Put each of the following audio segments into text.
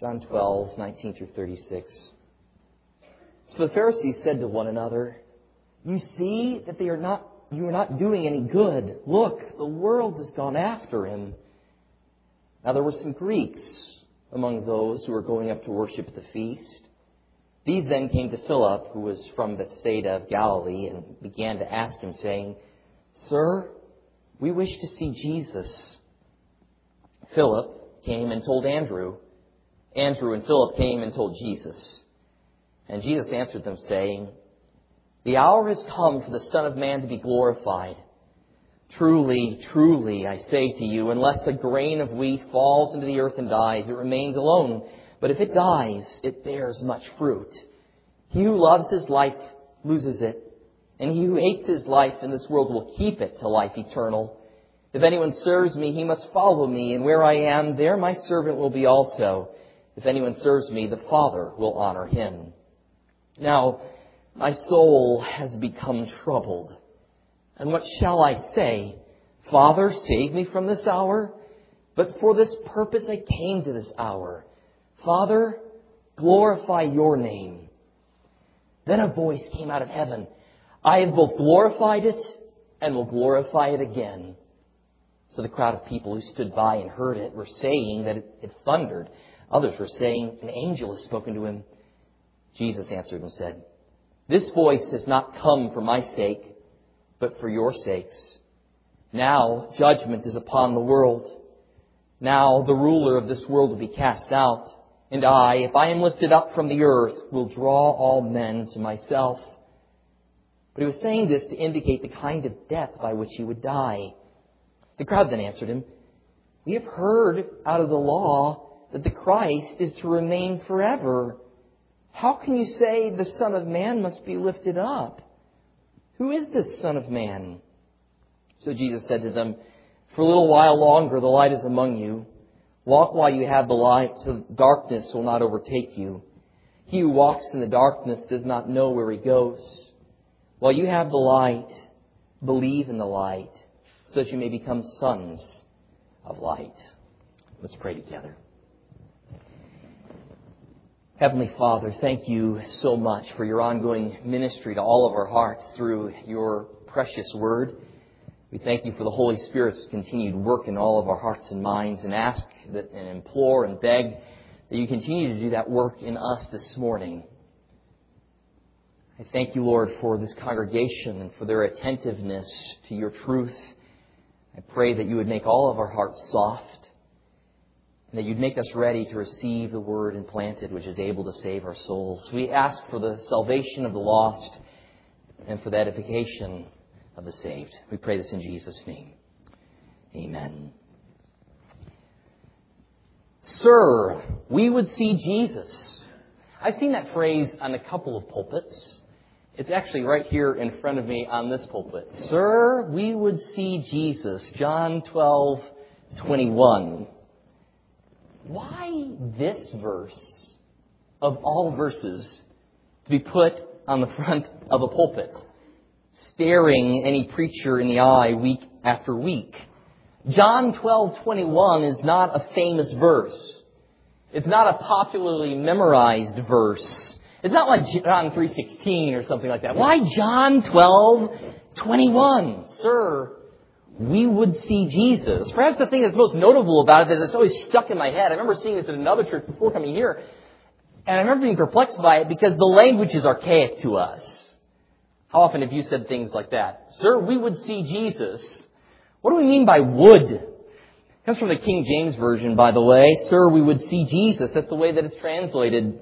John 12, 19 through 36. So the Pharisees said to one another, You see that they are not, you are not doing any good. Look, the world has gone after him. Now there were some Greeks among those who were going up to worship at the feast. These then came to Philip, who was from Bethsaida of Galilee, and began to ask him, saying, Sir, we wish to see Jesus. Philip came and told Andrew. Andrew and Philip came and told Jesus. And Jesus answered them, saying, The hour has come for the Son of Man to be glorified. Truly, truly, I say to you, unless a grain of wheat falls into the earth and dies, it remains alone. But if it dies, it bears much fruit. He who loves his life loses it, and he who hates his life in this world will keep it to life eternal. If anyone serves me, he must follow me, and where I am, there my servant will be also. If anyone serves me, the Father will honor him. Now, my soul has become troubled. And what shall I say? Father, save me from this hour? But for this purpose I came to this hour. Father, glorify your name. Then a voice came out of heaven. I have both glorified it and will glorify it again. So the crowd of people who stood by and heard it were saying that it, it thundered. Others were saying, An angel has spoken to him. Jesus answered and said, This voice has not come for my sake, but for your sakes. Now judgment is upon the world. Now the ruler of this world will be cast out. And I, if I am lifted up from the earth, will draw all men to myself. But he was saying this to indicate the kind of death by which he would die. The crowd then answered him, We have heard out of the law that the Christ is to remain forever. How can you say the Son of Man must be lifted up? Who is this Son of Man? So Jesus said to them, For a little while longer the light is among you. Walk while you have the light, so darkness will not overtake you. He who walks in the darkness does not know where he goes. While you have the light, believe in the light, so that you may become sons of light. Let's pray together. Heavenly Father, thank you so much for your ongoing ministry to all of our hearts through your precious word. We thank you for the Holy Spirit's continued work in all of our hearts and minds and ask that, and implore and beg that you continue to do that work in us this morning. I thank you, Lord, for this congregation and for their attentiveness to your truth. I pray that you would make all of our hearts soft and that you'd make us ready to receive the word implanted which is able to save our souls. We ask for the salvation of the lost and for the edification of the saved. We pray this in Jesus' name. Amen. Sir, we would see Jesus. I've seen that phrase on a couple of pulpits. It's actually right here in front of me on this pulpit. Sir, we would see Jesus. John 12, 21. Why this verse of all verses to be put on the front of a pulpit? staring any preacher in the eye week after week. John 12:21 is not a famous verse. It's not a popularly memorized verse. It's not like John 3:16 or something like that. Why John 12:21? Sir, we would see Jesus. Perhaps the thing that's most notable about it is it's always stuck in my head. I remember seeing this at another church before coming here, and I remember being perplexed by it because the language is archaic to us. How often have you said things like that? Sir, we would see Jesus. What do we mean by would? It comes from the King James Version, by the way. Sir, we would see Jesus. That's the way that it's translated.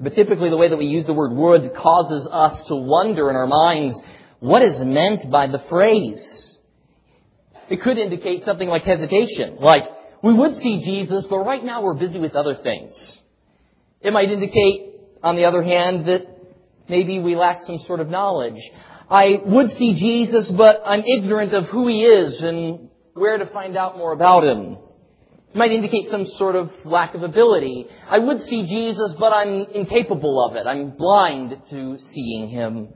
But typically the way that we use the word would causes us to wonder in our minds what is meant by the phrase. It could indicate something like hesitation, like we would see Jesus, but right now we're busy with other things. It might indicate, on the other hand, that Maybe we lack some sort of knowledge. I would see Jesus, but I'm ignorant of who he is and where to find out more about him. It might indicate some sort of lack of ability. I would see Jesus, but I'm incapable of it. I'm blind to seeing him.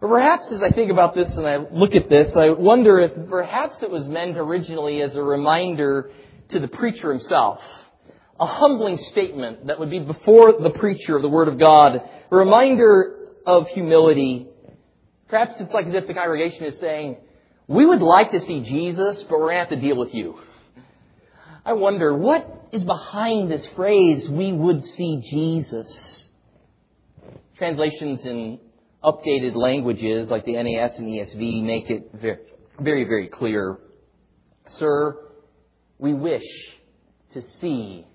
Or perhaps as I think about this and I look at this, I wonder if perhaps it was meant originally as a reminder to the preacher himself a humbling statement that would be before the preacher of the Word of God, a reminder of humility. Perhaps it's like as if the congregation is saying, we would like to see Jesus, but we're going to have to deal with you. I wonder, what is behind this phrase, we would see Jesus? Translations in updated languages like the NAS and ESV make it very, very, very clear. Sir, we wish to see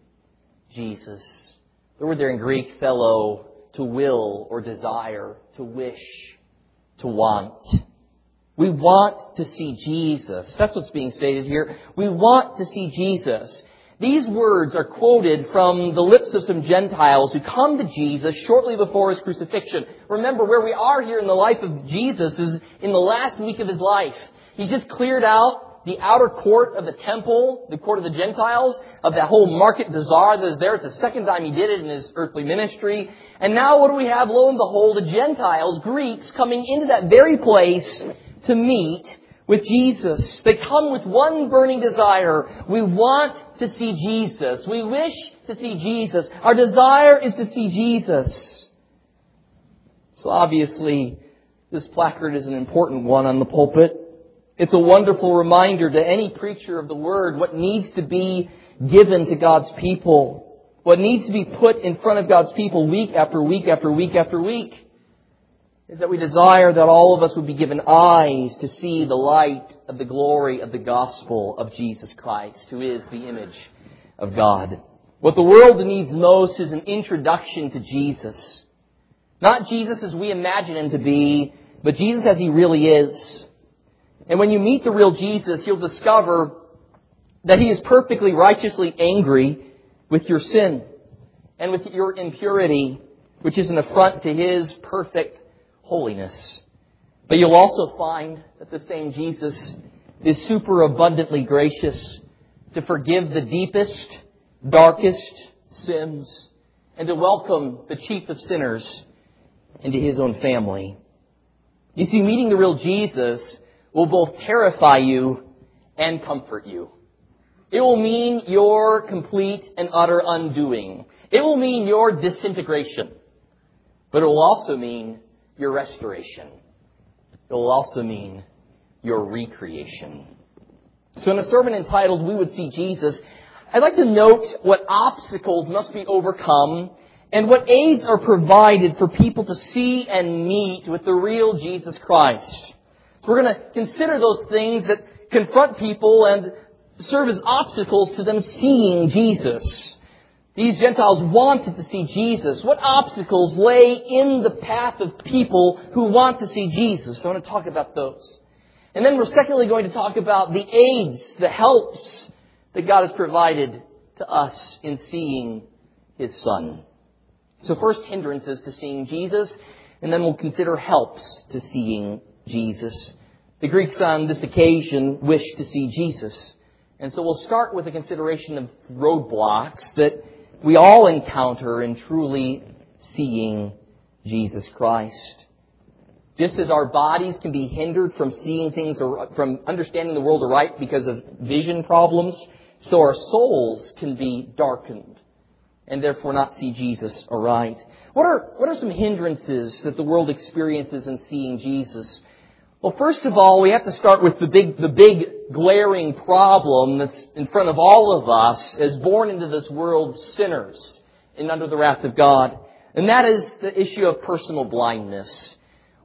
Jesus. The word there in Greek, thelo, to will or desire, to wish, to want. We want to see Jesus. That's what's being stated here. We want to see Jesus. These words are quoted from the lips of some Gentiles who come to Jesus shortly before his crucifixion. Remember, where we are here in the life of Jesus is in the last week of his life. He's just cleared out the outer court of the temple, the court of the Gentiles, of that whole market bazaar that is there. It's the second time he did it in his earthly ministry. And now what do we have? Lo and behold, the Gentiles, Greeks, coming into that very place to meet with Jesus. They come with one burning desire. We want to see Jesus. We wish to see Jesus. Our desire is to see Jesus. So obviously, this placard is an important one on the pulpit. It's a wonderful reminder to any preacher of the Word what needs to be given to God's people. What needs to be put in front of God's people week after week after week after week is that we desire that all of us would be given eyes to see the light of the glory of the gospel of Jesus Christ, who is the image of God. What the world needs most is an introduction to Jesus. Not Jesus as we imagine him to be, but Jesus as he really is. And when you meet the real Jesus, you'll discover that he is perfectly righteously angry with your sin and with your impurity, which is an affront to his perfect holiness. But you'll also find that the same Jesus is super abundantly gracious to forgive the deepest, darkest sins and to welcome the chief of sinners into his own family. You see, meeting the real Jesus will both terrify you and comfort you. It will mean your complete and utter undoing. It will mean your disintegration. But it will also mean your restoration. It will also mean your recreation. So in a sermon entitled We Would See Jesus, I'd like to note what obstacles must be overcome and what aids are provided for people to see and meet with the real Jesus Christ. So We're going to consider those things that confront people and serve as obstacles to them seeing Jesus. These Gentiles wanted to see Jesus. What obstacles lay in the path of people who want to see Jesus? So I want to talk about those. And then we're secondly going to talk about the aids, the helps that God has provided to us in seeing His Son. So first hindrances to seeing Jesus, and then we'll consider helps to seeing Jesus. The Greeks on this occasion wished to see Jesus. And so we'll start with a consideration of roadblocks that we all encounter in truly seeing Jesus Christ. Just as our bodies can be hindered from seeing things or from understanding the world aright because of vision problems, so our souls can be darkened and therefore not see Jesus aright. What are, what are some hindrances that the world experiences in seeing Jesus? Well, first of all, we have to start with the big, the big glaring problem that's in front of all of us as born into this world sinners and under the wrath of God. And that is the issue of personal blindness.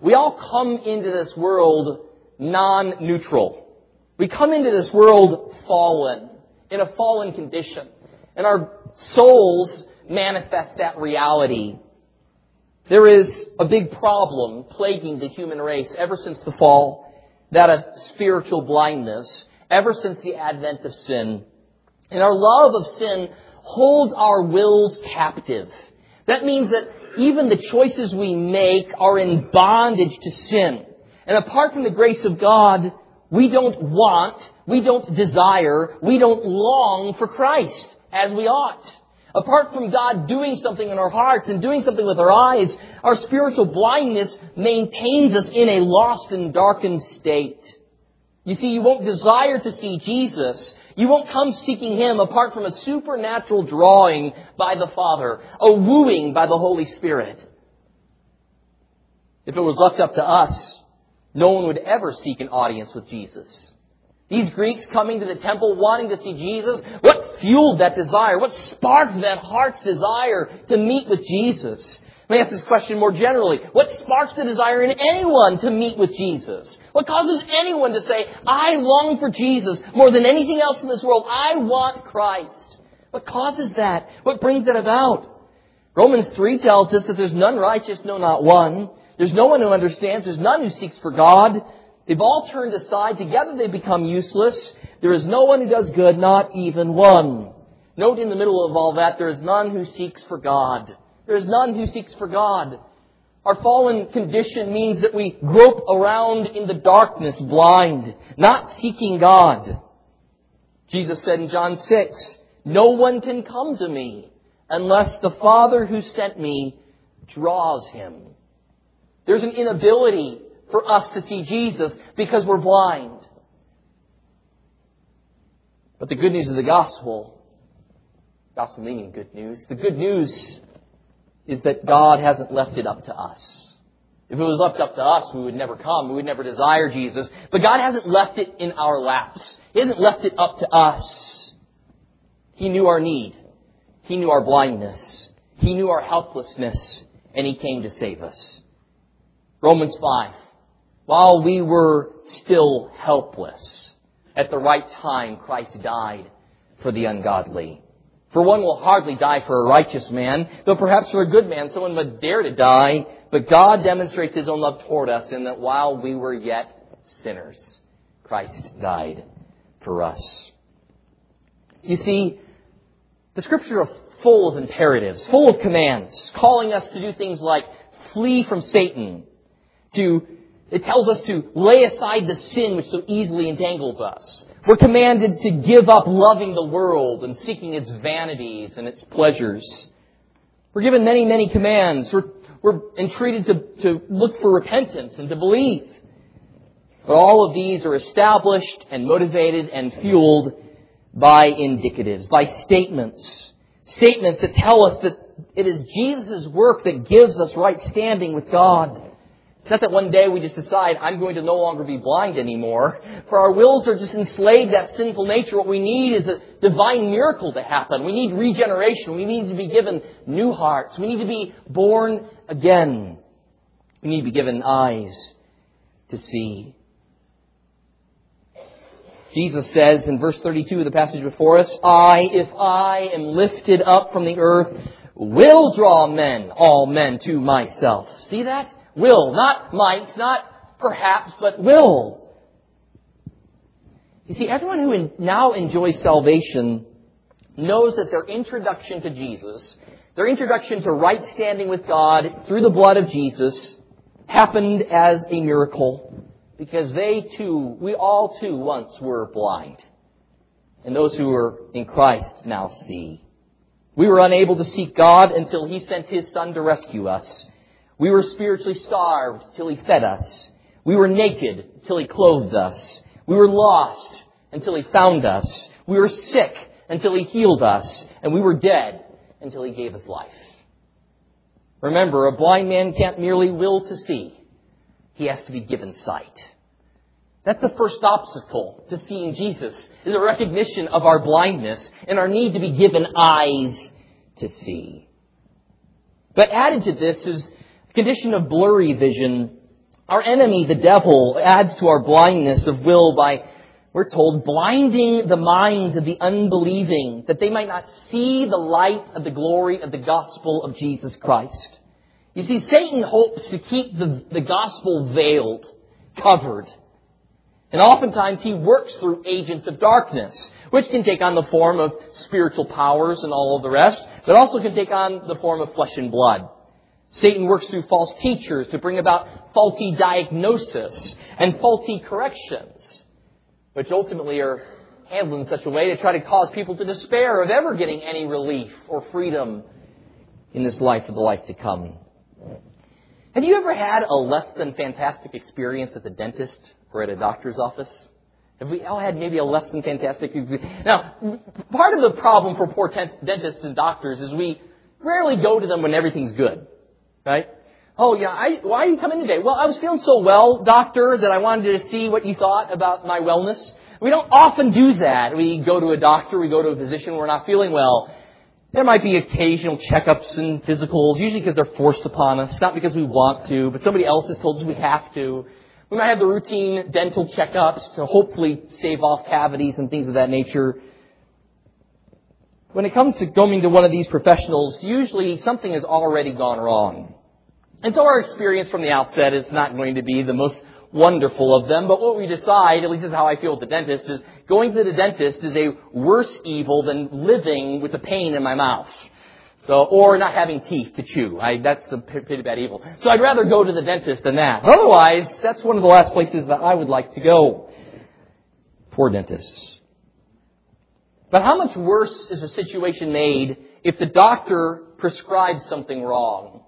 We all come into this world non-neutral. We come into this world fallen, in a fallen condition. And our souls manifest that reality. There is a big problem plaguing the human race ever since the fall, that of spiritual blindness, ever since the advent of sin. And our love of sin holds our wills captive. That means that even the choices we make are in bondage to sin. And apart from the grace of God, we don't want, we don't desire, we don't long for Christ as we ought. Apart from God doing something in our hearts and doing something with our eyes, our spiritual blindness maintains us in a lost and darkened state. You see, you won't desire to see Jesus. You won't come seeking Him apart from a supernatural drawing by the Father, a wooing by the Holy Spirit. If it was left up to us, no one would ever seek an audience with Jesus. These Greeks coming to the temple wanting to see Jesus, what fueled that desire? What sparked that heart's desire to meet with Jesus? Let me ask this question more generally. What sparks the desire in anyone to meet with Jesus? What causes anyone to say, I long for Jesus more than anything else in this world? I want Christ. What causes that? What brings that about? Romans 3 tells us that there's none righteous, no, not one. There's no one who understands. There's none who seeks for God. They've all turned aside. Together they become useless. There is no one who does good, not even one. Note in the middle of all that, there is none who seeks for God. There is none who seeks for God. Our fallen condition means that we grope around in the darkness, blind, not seeking God. Jesus said in John 6, No one can come to me unless the Father who sent me draws him. There's an inability for us to see Jesus because we're blind. But the good news of the gospel, gospel meaning good news, the good news is that God hasn't left it up to us. If it was left up to us, we would never come. We would never desire Jesus. But God hasn't left it in our laps. He hasn't left it up to us. He knew our need. He knew our blindness. He knew our helplessness. And He came to save us. Romans 5 while we were still helpless, at the right time, Christ died for the ungodly. For one will hardly die for a righteous man, though perhaps for a good man someone would dare to die. But God demonstrates His own love toward us in that while we were yet sinners, Christ died for us. You see, the scriptures are full of imperatives, full of commands, calling us to do things like flee from Satan, to it tells us to lay aside the sin which so easily entangles us. We're commanded to give up loving the world and seeking its vanities and its pleasures. We're given many, many commands. We're, we're entreated to, to look for repentance and to believe. But all of these are established and motivated and fueled by indicatives, by statements. Statements that tell us that it is Jesus' work that gives us right standing with God. It's not that one day we just decide, I'm going to no longer be blind anymore. For our wills are just enslaved that sinful nature. What we need is a divine miracle to happen. We need regeneration. We need to be given new hearts. We need to be born again. We need to be given eyes to see. Jesus says in verse 32 of the passage before us, I, if I am lifted up from the earth, will draw men, all men to myself. See that? Will. Not might, not perhaps, but will. You see, everyone who now enjoys salvation knows that their introduction to Jesus, their introduction to right standing with God through the blood of Jesus, happened as a miracle because they too, we all too once were blind. And those who are in Christ now see. We were unable to seek God until He sent His Son to rescue us. We were spiritually starved till He fed us. We were naked till He clothed us. We were lost until He found us. We were sick until He healed us. And we were dead until He gave us life. Remember, a blind man can't merely will to see. He has to be given sight. That's the first obstacle to seeing Jesus, is a recognition of our blindness and our need to be given eyes to see. But added to this is condition of blurry vision, our enemy, the devil, adds to our blindness of will by, we're told, blinding the minds of the unbelieving, that they might not see the light of the glory of the gospel of Jesus Christ. You see, Satan hopes to keep the, the gospel veiled, covered. And oftentimes he works through agents of darkness, which can take on the form of spiritual powers and all of the rest, but also can take on the form of flesh and blood. Satan works through false teachers to bring about faulty diagnosis and faulty corrections, which ultimately are handled in such a way to try to cause people to despair of ever getting any relief or freedom in this life or the life to come. Have you ever had a less than fantastic experience at the dentist or at a doctor's office? Have we all had maybe a less than fantastic experience? Now, part of the problem for poor dentists and doctors is we rarely go to them when everything's good, right? Oh yeah, I, why are you coming today? Well, I was feeling so well, doctor, that I wanted to see what you thought about my wellness. We don't often do that. We go to a doctor, we go to a physician, we're not feeling well. There might be occasional checkups and physicals, usually because they're forced upon us, not because we want to, but somebody else has told us we have to. We might have the routine dental checkups to hopefully stave off cavities and things of that nature. When it comes to going to one of these professionals, usually something has already gone wrong. And so our experience from the outset is not going to be the most wonderful of them, but what we decide, at least is how I feel with the dentist, is going to the dentist is a worse evil than living with the pain in my mouth. So, or not having teeth to chew. I, that's a pretty bad evil. So I'd rather go to the dentist than that. Otherwise, that's one of the last places that I would like to go. Poor dentists. But how much worse is the situation made if the doctor prescribes something wrong?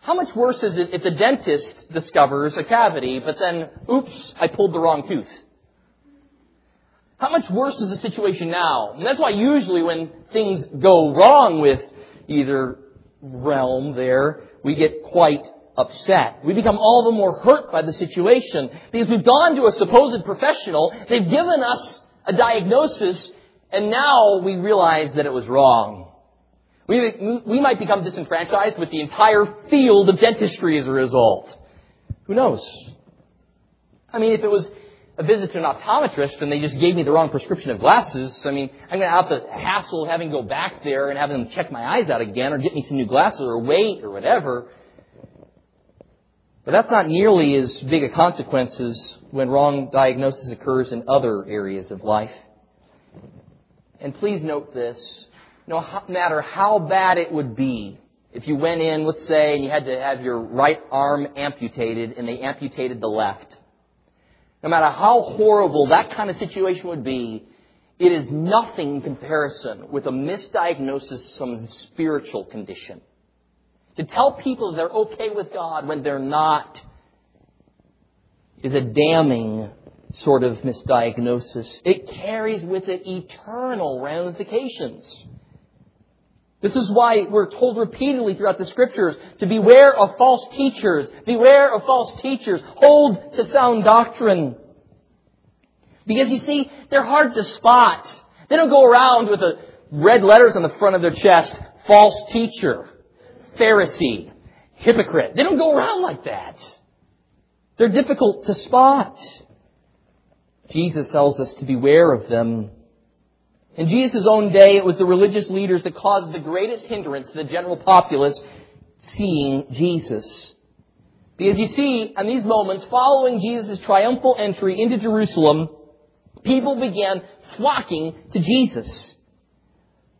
How much worse is it if the dentist discovers a cavity, but then, oops, I pulled the wrong tooth? How much worse is the situation now? And that's why usually when things go wrong with either realm there, we get quite upset. We become all the more hurt by the situation because we've gone to a supposed professional, they've given us a diagnosis, and now we realize that it was wrong. We, we might become disenfranchised with the entire field of dentistry as a result. Who knows? I mean, if it was a visit to an optometrist and they just gave me the wrong prescription of glasses, I mean, I'm going to have the hassle having to go back there and have them check my eyes out again or get me some new glasses or wait or whatever. But that's not nearly as big a consequence as when wrong diagnosis occurs in other areas of life. And please note this no matter how bad it would be, if you went in, let's say, and you had to have your right arm amputated and they amputated the left, no matter how horrible that kind of situation would be, it is nothing in comparison with a misdiagnosis of some spiritual condition. To tell people they're okay with God when they're not is a damning sort of misdiagnosis. It carries with it eternal ramifications. This is why we're told repeatedly throughout the scriptures to beware of false teachers. Beware of false teachers. Hold to sound doctrine. Because you see, they're hard to spot. They don't go around with a red letters on the front of their chest, false teacher, Pharisee, hypocrite. They don't go around like that. They're difficult to spot. Jesus tells us to beware of them. In Jesus' own day, it was the religious leaders that caused the greatest hindrance to the general populace seeing Jesus. Because you see, in these moments, following Jesus' triumphal entry into Jerusalem, people began flocking to Jesus.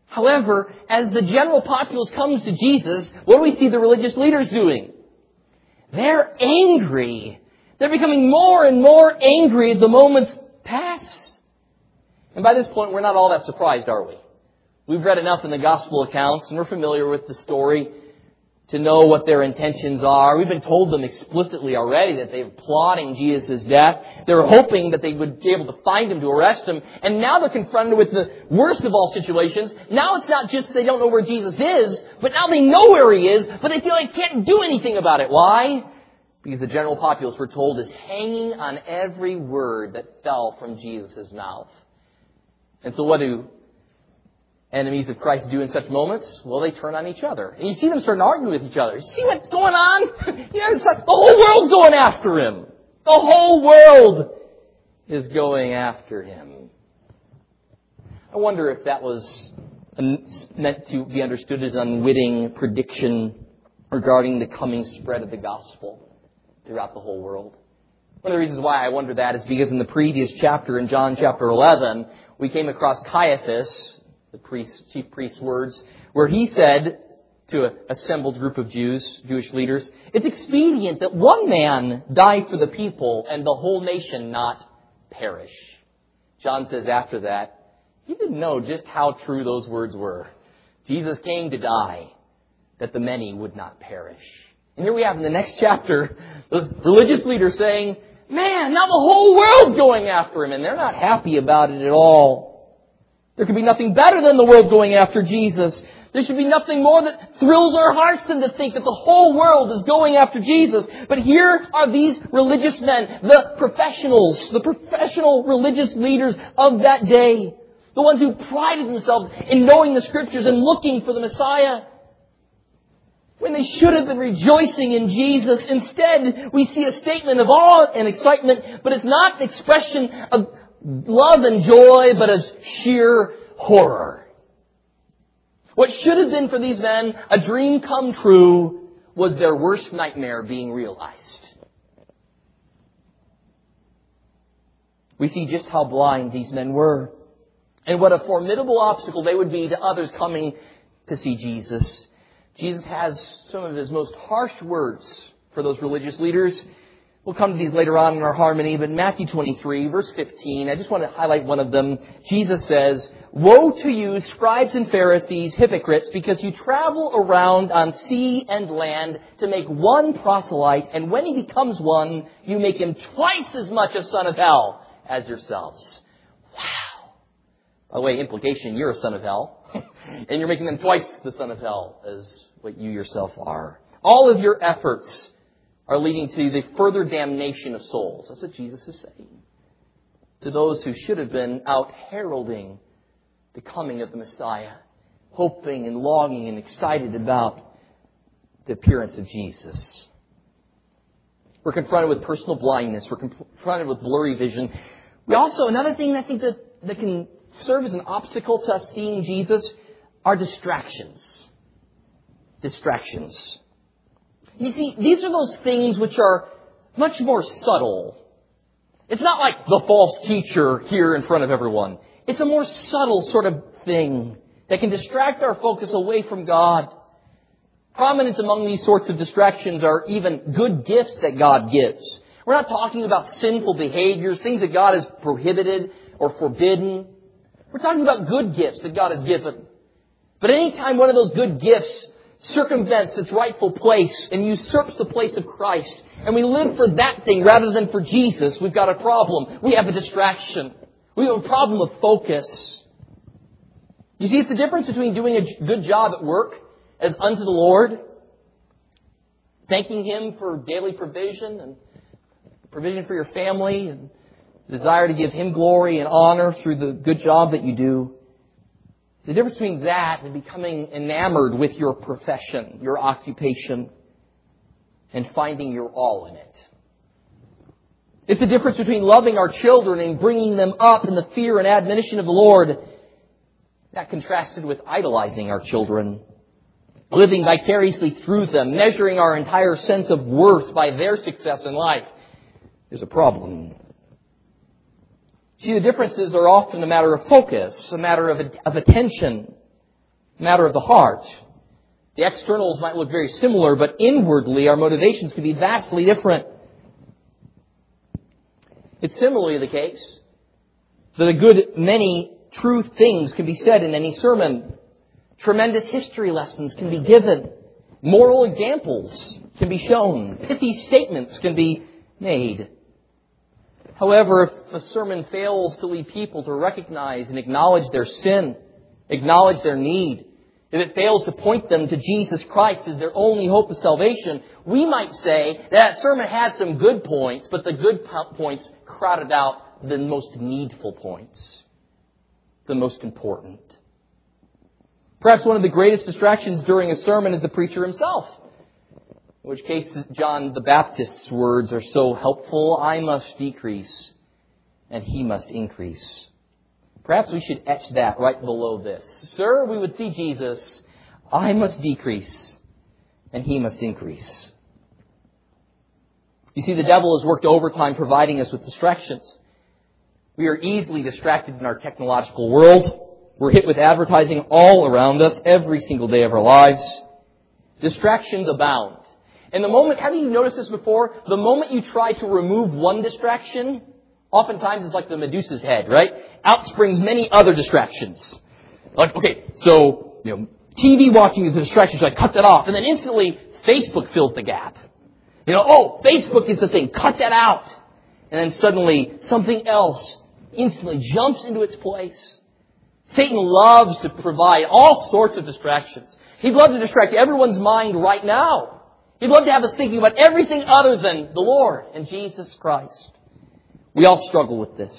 However, as the general populace comes to Jesus, what do we see the religious leaders doing? They're angry. They're becoming more and more angry as the moments pass. And by this point, we're not all that surprised, are we? We've read enough in the gospel accounts and we're familiar with the story to know what their intentions are. We've been told them explicitly already that they're plotting Jesus' death. They're hoping that they would be able to find him to arrest him. And now they're confronted with the worst of all situations. Now it's not just they don't know where Jesus is, but now they know where he is, but they feel they can't do anything about it. Why? Because the general populace, we're told, is hanging on every word that fell from Jesus' mouth. And so what do enemies of Christ do in such moments? Well, they turn on each other. And you see them starting to argue with each other. You see what's going on? yeah, the whole world's going after him. The whole world is going after him. I wonder if that was meant to be understood as unwitting prediction regarding the coming spread of the gospel throughout the whole world. One of the reasons why I wonder that is because in the previous chapter, in John chapter 11, we came across Caiaphas, the priest, chief priest's words, where he said to an assembled group of Jews, Jewish leaders, it's expedient that one man die for the people and the whole nation not perish. John says after that, he didn't know just how true those words were. Jesus came to die that the many would not perish. And here we have in the next chapter, the religious leaders saying, Man, now the whole world's going after him, and they're not happy about it at all. There could be nothing better than the world going after Jesus. There should be nothing more that thrills our hearts than to think that the whole world is going after Jesus. But here are these religious men, the professionals, the professional religious leaders of that day. The ones who prided themselves in knowing the scriptures and looking for the Messiah. When they should have been rejoicing in Jesus. Instead, we see a statement of awe and excitement, but it's not an expression of love and joy, but as sheer horror. What should have been for these men a dream come true was their worst nightmare being realized. We see just how blind these men were and what a formidable obstacle they would be to others coming to see Jesus. Jesus has some of his most harsh words for those religious leaders. We'll come to these later on in our harmony, but Matthew 23, verse 15, I just want to highlight one of them. Jesus says, Woe to you, scribes and Pharisees, hypocrites, because you travel around on sea and land to make one proselyte, and when he becomes one, you make him twice as much a son of hell as yourselves. Wow. By the way, implication, you're a son of hell, and you're making them twice the son of hell as what you yourself are. All of your efforts are leading to the further damnation of souls. That's what Jesus is saying. To those who should have been out heralding the coming of the Messiah, hoping and longing and excited about the appearance of Jesus. We're confronted with personal blindness. We're confronted with blurry vision. We also, another thing I think that, that can serve as an obstacle to us seeing Jesus are distractions. Distractions. You see, these are those things which are much more subtle. It's not like the false teacher here in front of everyone. It's a more subtle sort of thing that can distract our focus away from God. Prominent among these sorts of distractions are even good gifts that God gives. We're not talking about sinful behaviors, things that God has prohibited or forbidden. We're talking about good gifts that God has given. But anytime one of those good gifts circumvents its rightful place and usurps the place of Christ, and we live for that thing rather than for Jesus, we've got a problem. We have a distraction. We have a problem of focus. You see, it's the difference between doing a good job at work as unto the Lord, thanking Him for daily provision and provision for your family and desire to give Him glory and honor through the good job that you do. The difference between that and becoming enamored with your profession, your occupation, and finding your all in it. It's the difference between loving our children and bringing them up in the fear and admonition of the Lord. That contrasted with idolizing our children, living vicariously through them, measuring our entire sense of worth by their success in life. There's a problem. See, the differences are often a matter of focus, a matter of, of attention, a matter of the heart. The externals might look very similar, but inwardly our motivations can be vastly different. It's similarly the case that a good many true things can be said in any sermon. Tremendous history lessons can be given. Moral examples can be shown. Pithy statements can be made. However, if a sermon fails to lead people to recognize and acknowledge their sin, acknowledge their need, if it fails to point them to Jesus Christ as their only hope of salvation, we might say that sermon had some good points, but the good points crowded out the most needful points, the most important. Perhaps one of the greatest distractions during a sermon is the preacher himself. In which case, John the Baptist's words are so helpful I must decrease, and he must increase. Perhaps we should etch that right below this. Sir, we would see Jesus. I must decrease, and he must increase. You see, the devil has worked overtime providing us with distractions. We are easily distracted in our technological world. We're hit with advertising all around us every single day of our lives. Distractions abound. And the moment, have you noticed this before? The moment you try to remove one distraction, Oftentimes it's like the Medusa's head, right? Out springs many other distractions. Like, okay, so, you know, TV watching is a distraction, so I cut that off. And then instantly, Facebook fills the gap. You know, oh, Facebook is the thing, cut that out. And then suddenly something else instantly jumps into its place. Satan loves to provide all sorts of distractions. He'd love to distract everyone's mind right now. He'd love to have us thinking about everything other than the Lord and Jesus Christ. We all struggle with this.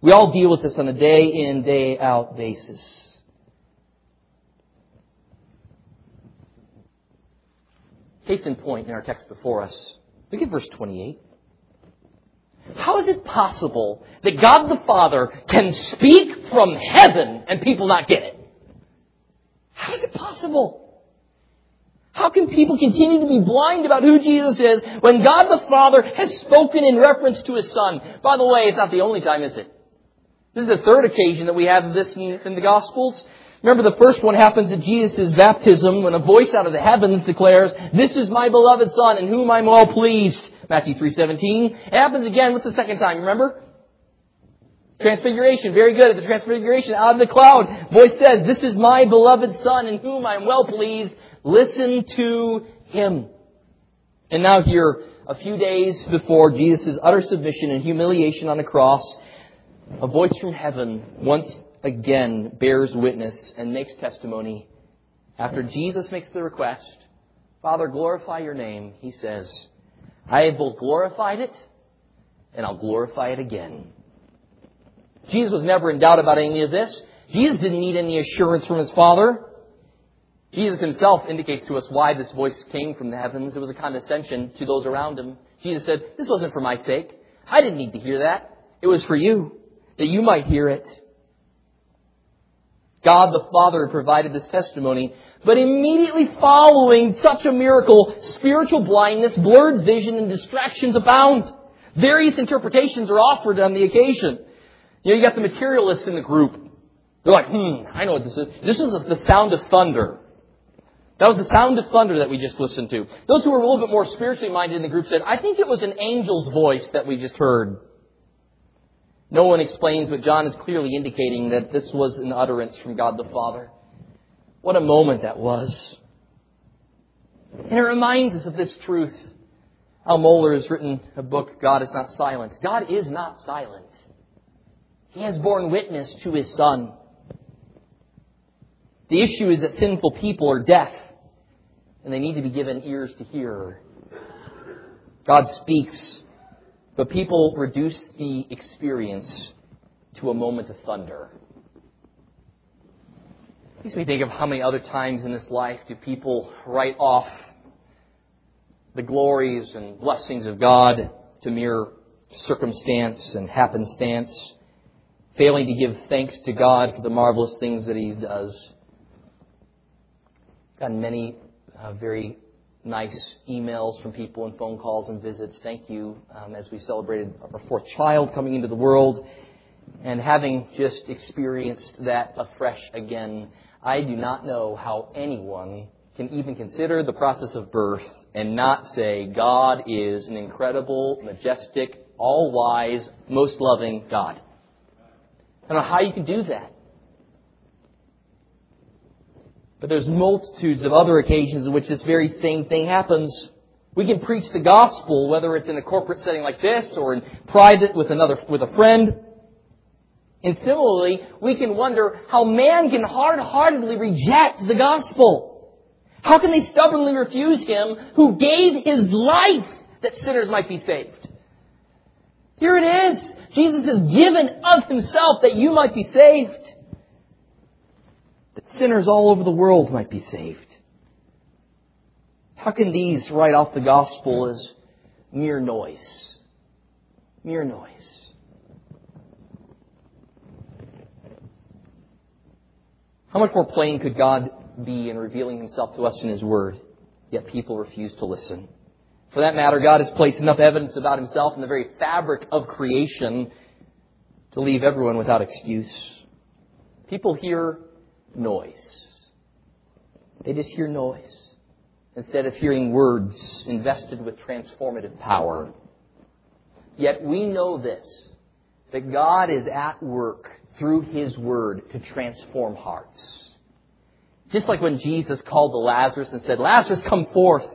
We all deal with this on a day in, day out basis. Case in point in our text before us. Look at verse 28. How is it possible that God the Father can speak from heaven and people not get it? How is it possible? How can people continue to be blind about who Jesus is when God the Father has spoken in reference to His Son? By the way, it's not the only time, is it? This is the third occasion that we have this in, the Gospels. Remember the first one happens at Jesus' baptism when a voice out of the heavens declares, This is my beloved Son in whom I'm well pleased. Matthew 3.17. It happens again, what's the second time, remember? Transfiguration, very good. At the transfiguration, out of the cloud, voice says, This is my beloved Son in whom I am well pleased. Listen to him. And now here, a few days before Jesus' utter submission and humiliation on the cross, a voice from heaven once again bears witness and makes testimony. After Jesus makes the request, Father, glorify your name, he says, I have both glorified it and I'll glorify it again. Jesus was never in doubt about any of this. Jesus didn't need any assurance from his Father. Jesus himself indicates to us why this voice came from the heavens. It was a condescension to those around him. Jesus said, This wasn't for my sake. I didn't need to hear that. It was for you, that you might hear it. God the Father provided this testimony, but immediately following such a miracle, spiritual blindness, blurred vision, and distractions abound. Various interpretations are offered on the occasion. You know, you got the materialists in the group. They're like, hmm, I know what this is. This is the sound of thunder. That was the sound of thunder that we just listened to. Those who were a little bit more spiritually minded in the group said, I think it was an angel's voice that we just heard. No one explains, but John is clearly indicating that this was an utterance from God the Father. What a moment that was. And it reminds us of this truth. Al Mohler has written a book, God is Not Silent. God is not silent. He has borne witness to His Son. The issue is that sinful people are deaf and they need to be given ears to hear. God speaks, but people reduce the experience to a moment of thunder. It makes me think of how many other times in this life do people write off the glories and blessings of God to mere circumstance and happenstance, failing to give thanks to God for the marvelous things that He does. Gotten many uh, very nice emails from people and phone calls and visits. Thank you um, as we celebrated our fourth child coming into the world and having just experienced that afresh again. I do not know how anyone can even consider the process of birth and not say God is an incredible, majestic, all wise, most loving God. I don't know how you can do that. But there's multitudes of other occasions in which this very same thing happens. We can preach the gospel, whether it's in a corporate setting like this or in private with another, with a friend. And similarly, we can wonder how man can hard-heartedly reject the gospel. How can they stubbornly refuse him who gave his life that sinners might be saved? Here it is. Jesus has given of himself that you might be saved that sinners all over the world might be saved. How can these write off the gospel as mere noise? Mere noise. How much more plain could God be in revealing himself to us in his word, yet people refuse to listen? For that matter, God has placed enough evidence about himself in the very fabric of creation to leave everyone without excuse. People hear noise. They just hear noise instead of hearing words invested with transformative power. Yet we know this, that God is at work through His Word to transform hearts. Just like when Jesus called to Lazarus and said, Lazarus, come forth.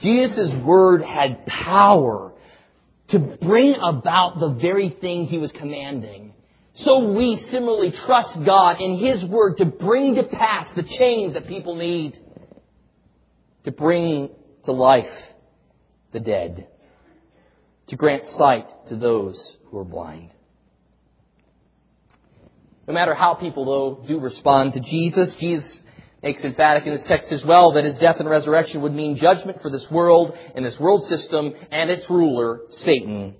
Jesus' Word had power to bring about the very thing he was commanding. So we similarly trust God in his word to bring to pass the change that people need, to bring to life the dead, to grant sight to those who are blind. No matter how people, though, do respond to Jesus, Jesus makes emphatic in his text as well that his death and resurrection would mean judgment for this world and this world system and its ruler, Satan.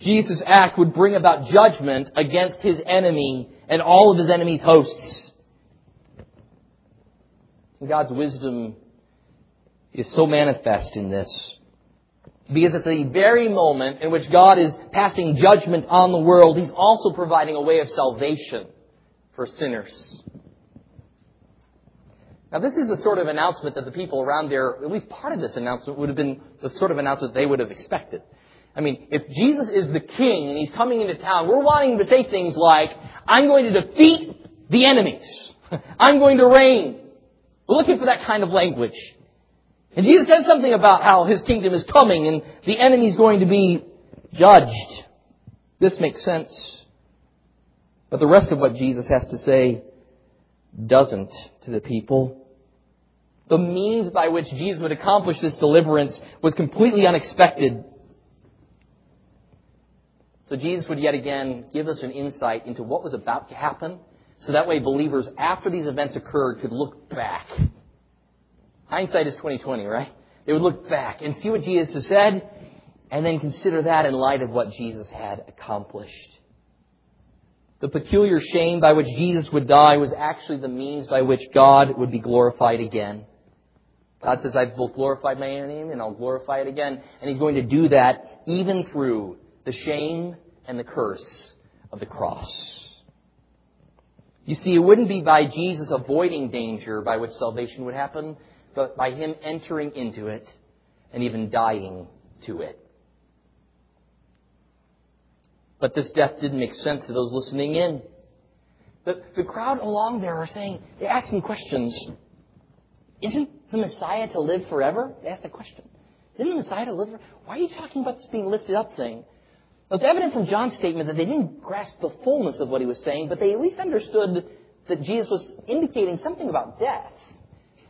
Jesus' act would bring about judgment against his enemy and all of his enemy's hosts. God's wisdom is so manifest in this because at the very moment in which God is passing judgment on the world, He's also providing a way of salvation for sinners. Now, this is the sort of announcement that the people around there, at least part of this announcement, would have been the sort of announcement they would have expected. I mean, if Jesus is the king and he's coming into town, we're wanting to say things like, I'm going to defeat the enemies. I'm going to reign. We're looking for that kind of language. And Jesus says something about how his kingdom is coming and the enemy is going to be judged. This makes sense. But the rest of what Jesus has to say doesn't to the people. The means by which Jesus would accomplish this deliverance was completely unexpected. So Jesus would yet again give us an insight into what was about to happen, so that way believers, after these events occurred, could look back Hindsight is 2020, right? They would look back and see what Jesus has said and then consider that in light of what Jesus had accomplished. The peculiar shame by which Jesus would die was actually the means by which God would be glorified again. God says, I've both glorified my name and I'll glorify it again. And He's going to do that even through the shame and the curse of the cross. You see, it wouldn't be by Jesus avoiding danger by which salvation would happen but by him entering into it and even dying to it. But this death didn't make sense to those listening in. The, the crowd along there are saying, they're asking questions. Isn't the Messiah to live forever? They ask the question. Isn't the Messiah to live forever? Why are you talking about this being lifted up thing? Well, it's evident from John's statement that they didn't grasp the fullness of what he was saying, but they at least understood that Jesus was indicating something about death.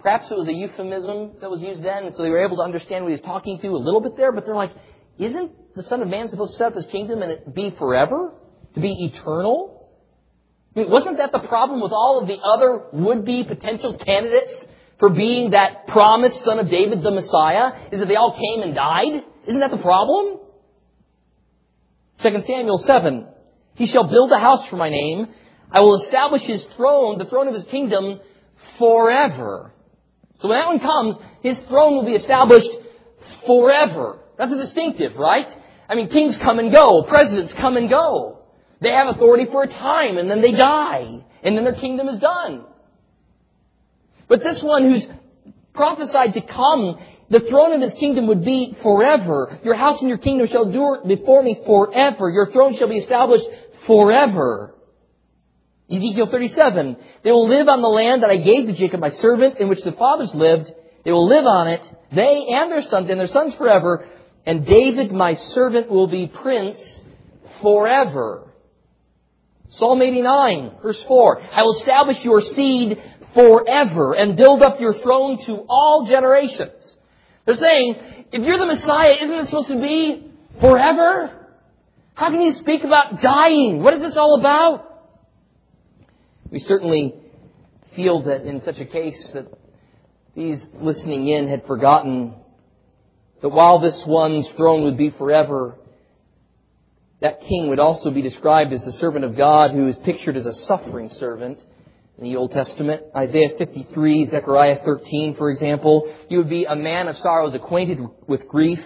Perhaps it was a euphemism that was used then, so they were able to understand what he was talking to a little bit there, but they're like, isn't the Son of Man supposed to set up his kingdom and it be forever? To be eternal? I mean, wasn't that the problem with all of the other would-be potential candidates for being that promised son of David, the Messiah? Is that they all came and died? Isn't that the problem? 2 Samuel 7. He shall build a house for my name. I will establish his throne, the throne of his kingdom, forever. So when that one comes, his throne will be established forever. That's a distinctive, right? I mean, kings come and go, presidents come and go. They have authority for a time and then they die, and then their kingdom is done. But this one who's prophesied to come, the throne of his kingdom would be forever. Your house and your kingdom shall endure before me forever. Your throne shall be established forever. Ezekiel 37. They will live on the land that I gave to Jacob my servant, in which the fathers lived. They will live on it, they and their sons and their sons forever. And David my servant will be prince forever. Psalm 89, verse 4. I will establish your seed forever and build up your throne to all generations. They're saying, if you're the Messiah, isn't it supposed to be forever? How can you speak about dying? What is this all about? We certainly feel that in such a case that these listening in had forgotten that while this one's throne would be forever, that king would also be described as the servant of God who is pictured as a suffering servant in the Old Testament. Isaiah 53, Zechariah 13, for example. He would be a man of sorrows acquainted with grief,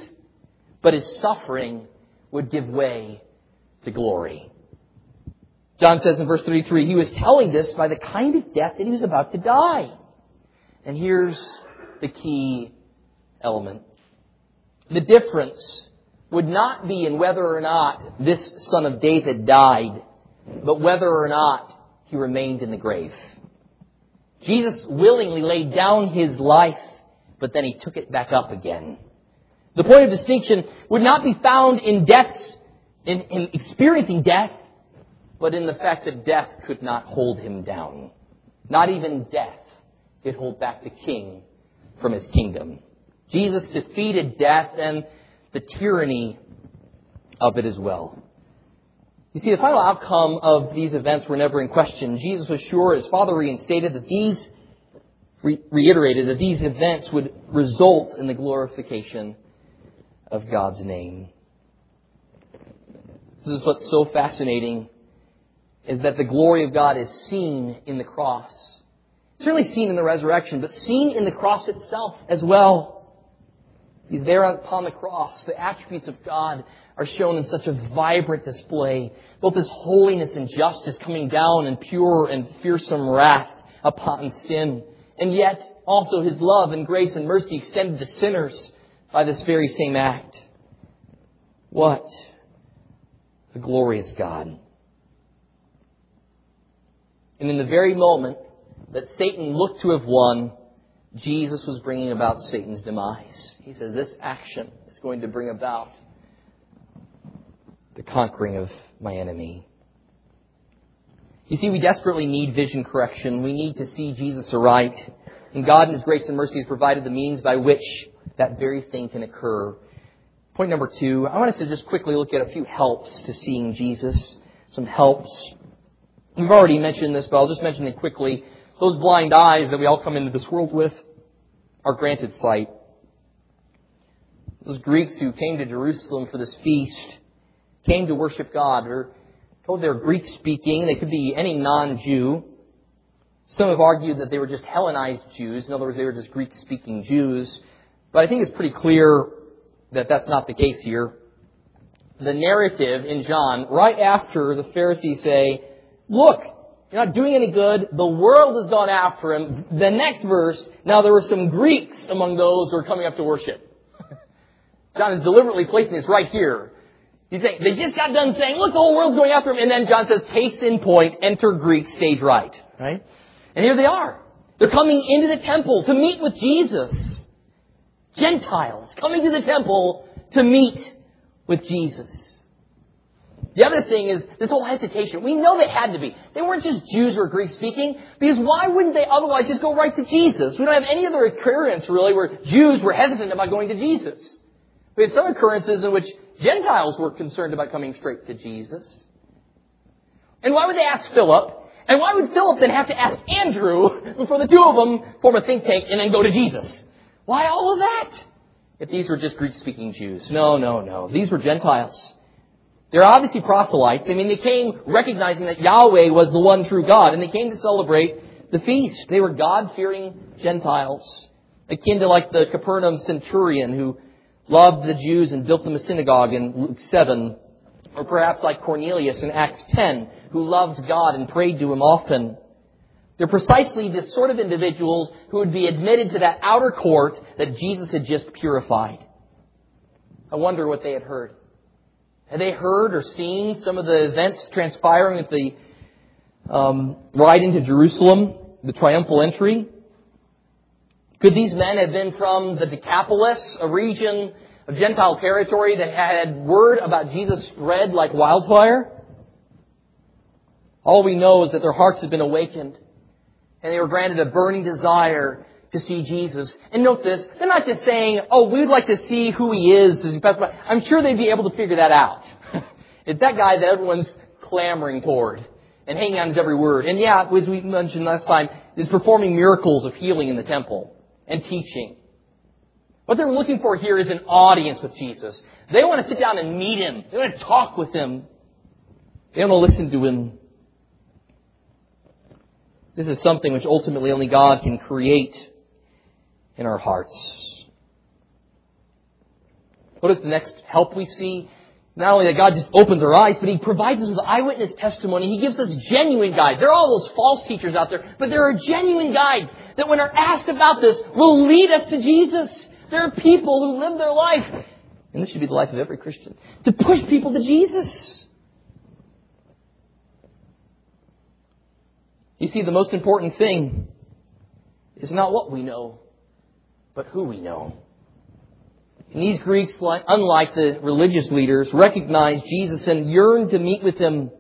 but his suffering would give way to glory. John says in verse 33, he was telling this by the kind of death that he was about to die. And here's the key element. The difference would not be in whether or not this son of David died, but whether or not he remained in the grave. Jesus willingly laid down his life, but then he took it back up again. The point of distinction would not be found in death's, in, in experiencing death, but in the fact that death could not hold him down. Not even death could hold back the king from his kingdom. Jesus defeated death and the tyranny of it as well. You see, the final outcome of these events were never in question. Jesus was sure, his Father reinstated, that these, re- reiterated, that these events would result in the glorification of God's name. This is what's so fascinating, is that the glory of God is seen in the cross. Certainly seen in the resurrection, but seen in the cross itself as well. He's there upon the cross. The attributes of God are shown in such a vibrant display. Both His holiness and justice coming down in pure and fearsome wrath upon sin. And yet also His love and grace and mercy extended to sinners by this very same act. What? a glorious God. And in the very moment that Satan looked to have won, Jesus was bringing about Satan's demise. He says this action is going to bring about the conquering of my enemy. You see, we desperately need vision correction. We need to see Jesus aright. And God in His grace and mercy has provided the means by which that very thing can occur. Point number two, I want us to just quickly look at a few helps to seeing Jesus. Some helps. We've already mentioned this, but I'll just mention it quickly. Those blind eyes that we all come into this world with are granted sight. Those Greeks who came to Jerusalem for this feast came to worship God or told they're Greek speaking. They could be any non-Jew. Some have argued that they were just Hellenized Jews. In other words, they were just Greek speaking Jews. But I think it's pretty clear that that's not the case here. The narrative in John, right after the Pharisees say, look, you're not doing any good. The world has gone after him. The next verse, now there were some Greeks among those who are coming up to worship. John is deliberately placing this right here. He's saying, they just got done saying, look, the whole world's going after him. And then John says, case in point, enter Greek, stage right. Right? And here they are. They're coming into the temple to meet with Jesus. Gentiles coming to the temple to meet with Jesus. The other thing is this whole hesitation. We know they had to be. They weren't just Jews or Greek speaking, because why wouldn't they otherwise just go right to Jesus? We don't have any other occurrence really where Jews were hesitant about going to Jesus. We have some occurrences in which Gentiles were concerned about coming straight to Jesus. And why would they ask Philip? And why would Philip then have to ask Andrew before the two of them form a think tank and then go to Jesus? Why all of that? If these were just Greek speaking Jews. No, no, no. These were Gentiles. They're obviously proselytes. I mean, they came recognizing that Yahweh was the one true God, and they came to celebrate the feast. They were God-fearing Gentiles, akin to like the Capernaum centurion who loved the Jews and built them a synagogue in Luke 7, or perhaps like Cornelius in Acts 10, who loved God and prayed to him often. They're precisely the sort of individuals who would be admitted to that outer court that Jesus had just purified. I wonder what they had heard. Had they heard or seen some of the events transpiring at the um, ride into Jerusalem, the triumphal entry? Could these men have been from the Decapolis, a region of Gentile territory that had word about Jesus spread like wildfire? All we know is that their hearts had been awakened and they were granted a burning desire to see Jesus. And note this, they're not just saying, oh, we'd like to see who he is. I'm sure they'd be able to figure that out. it's that guy that everyone's clamoring toward and hanging on his every word. And yeah, as we mentioned last time, is performing miracles of healing in the temple and teaching. What they're looking for here is an audience with Jesus. They want to sit down and meet him. They want to talk with him. They want to listen to him. This is something which ultimately only God can create in our hearts. What is the next help we see? Not only that God just opens our eyes, but He provides us with eyewitness testimony. He gives us genuine guides. There are all those false teachers out there, but there are genuine guides that when are asked about this will lead us to Jesus. There are people who live their life, and this should be the life of every Christian, to push people to Jesus. You see, the most important thing is not what we know, but who we know. And these Greeks, unlike the religious leaders, recognized Jesus and yearned to meet with him.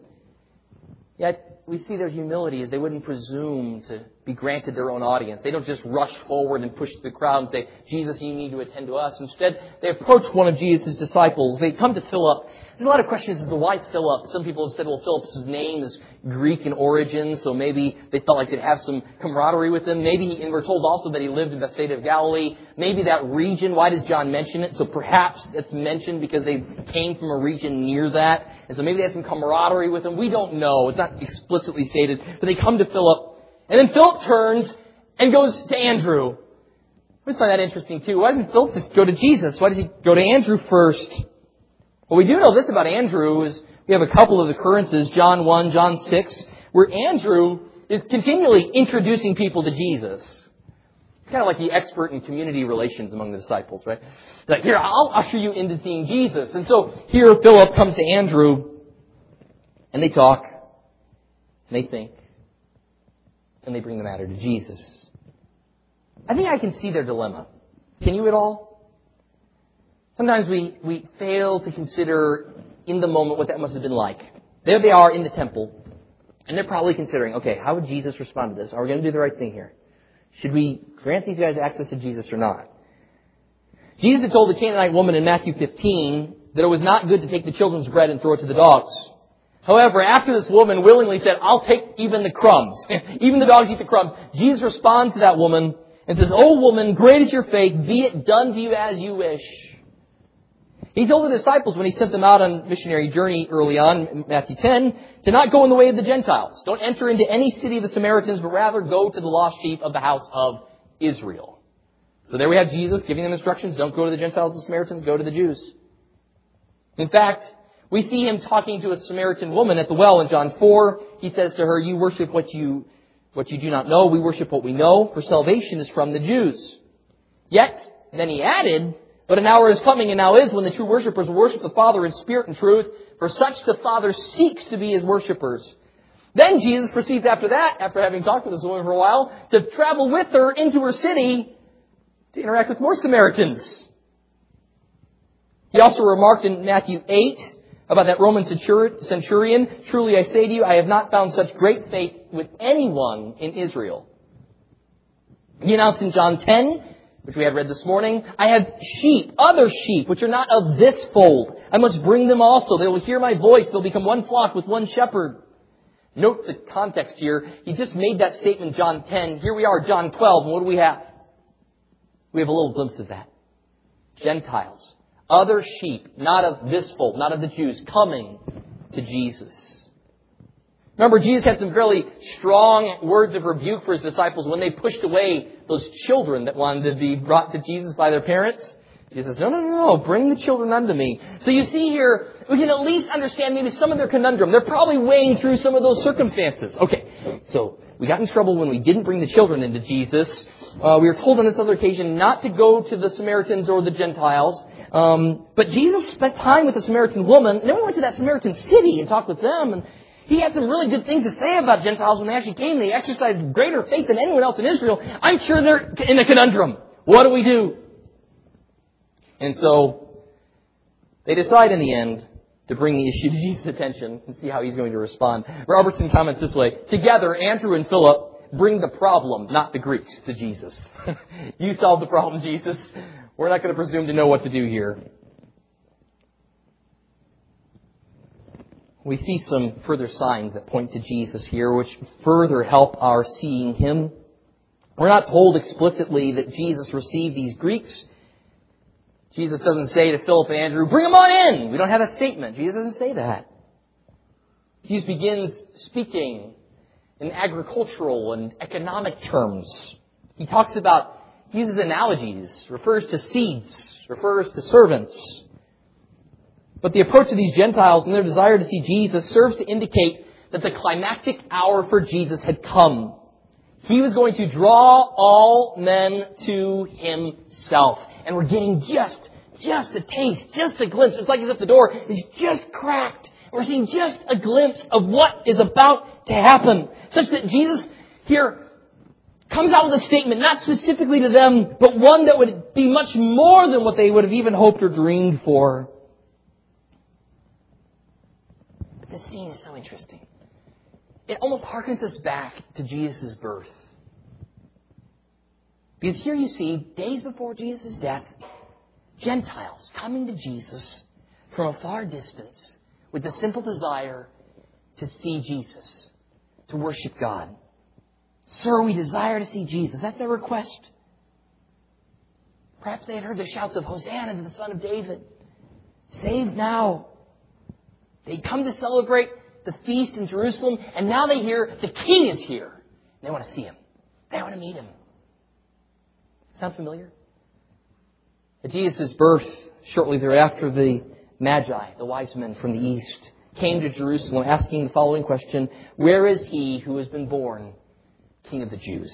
Yet we see their humility as they wouldn't presume to be granted their own audience. They don't just rush forward and push the crowd and say, Jesus, you need to attend to us. Instead, they approach one of Jesus' disciples. They come to Philip there's a lot of questions as to why Philip. Some people have said, well, Philip's name is Greek in origin, so maybe they felt like they'd have some camaraderie with him. Maybe, and we're told also that he lived in Bethsaida of Galilee. Maybe that region, why does John mention it? So perhaps it's mentioned because they came from a region near that. And so maybe they had some camaraderie with him. We don't know. It's not explicitly stated. But they come to Philip. And then Philip turns and goes to Andrew. I find that interesting too. Why doesn't Philip just go to Jesus? Why does he go to Andrew first? Well, we do know this about Andrew is we have a couple of occurrences, John 1, John 6, where Andrew is continually introducing people to Jesus. He's kind of like the expert in community relations among the disciples, right? Like, here, I'll usher you into seeing Jesus. And so here Philip comes to Andrew, and they talk, and they think, and they bring the matter to Jesus. I think I can see their dilemma. Can you at all? Sometimes we, we fail to consider in the moment what that must have been like. There they are in the temple, and they're probably considering, okay, how would Jesus respond to this? Are we going to do the right thing here? Should we grant these guys access to Jesus or not? Jesus had told the Canaanite woman in Matthew 15 that it was not good to take the children's bread and throw it to the dogs. However, after this woman willingly said, I'll take even the crumbs, even the dogs eat the crumbs, Jesus responds to that woman and says, Oh woman, great is your faith, be it done to you as you wish. He told the disciples when he sent them out on missionary journey early on, Matthew 10, to not go in the way of the Gentiles. Don't enter into any city of the Samaritans, but rather go to the lost sheep of the house of Israel. So there we have Jesus giving them instructions. Don't go to the Gentiles and Samaritans, go to the Jews. In fact, we see him talking to a Samaritan woman at the well in John 4. He says to her, you worship what you, what you do not know. We worship what we know, for salvation is from the Jews. Yet, then he added, but an hour is coming and now is when the true worshippers will worship the Father in spirit and truth, for such the Father seeks to be his worshippers. Then Jesus proceeds after that, after having talked with this woman for a while, to travel with her into her city to interact with more Samaritans. He also remarked in Matthew 8 about that Roman centurion, truly I say to you, I have not found such great faith with anyone in Israel. He announced in John 10 which we had read this morning. I have sheep, other sheep, which are not of this fold. I must bring them also. They will hear my voice. They'll become one flock with one shepherd. Note the context here. He just made that statement John 10. Here we are, John 12. And what do we have? We have a little glimpse of that. Gentiles. Other sheep, not of this fold, not of the Jews, coming to Jesus. Remember, Jesus had some fairly strong words of rebuke for his disciples when they pushed away those children that wanted to be brought to Jesus by their parents. Jesus says, no, no, no, no, bring the children unto me. So you see here, we can at least understand maybe some of their conundrum. They're probably weighing through some of those circumstances. Okay, so we got in trouble when we didn't bring the children into Jesus. Uh, we were told on this other occasion not to go to the Samaritans or the Gentiles. Um, but Jesus spent time with the Samaritan woman, and then we went to that Samaritan city and talked with them, and he had some really good things to say about Gentiles when they actually came. They exercised greater faith than anyone else in Israel. I'm sure they're in a conundrum. What do we do? And so they decide in the end to bring the issue to Jesus' attention and see how he's going to respond. Robertson comments this way Together, Andrew and Philip bring the problem, not the Greeks, to Jesus. you solve the problem, Jesus. We're not going to presume to know what to do here. we see some further signs that point to Jesus here, which further help our seeing him. We're not told explicitly that Jesus received these Greeks. Jesus doesn't say to Philip and Andrew, bring them on in. We don't have that statement. Jesus doesn't say that. Jesus begins speaking in agricultural and economic terms. He talks about, uses analogies, refers to seeds, refers to servants. But the approach of these Gentiles and their desire to see Jesus serves to indicate that the climactic hour for Jesus had come. He was going to draw all men to himself. And we're getting just, just a taste, just a glimpse. It's like as if the door is just cracked. We're seeing just a glimpse of what is about to happen. Such that Jesus here comes out with a statement, not specifically to them, but one that would be much more than what they would have even hoped or dreamed for. But this scene is so interesting. It almost harkens us back to Jesus' birth. Because here you see, days before Jesus' death, Gentiles coming to Jesus from a far distance with the simple desire to see Jesus, to worship God. Sir, we desire to see Jesus. That's their request. Perhaps they had heard the shouts of Hosanna to the Son of David. Save now. They'd come to celebrate the feast in Jerusalem, and now they hear the king is here. They want to see him. They want to meet him. Sound familiar? At Jesus' birth, shortly thereafter, the Magi, the wise men from the east, came to Jerusalem asking the following question Where is he who has been born King of the Jews?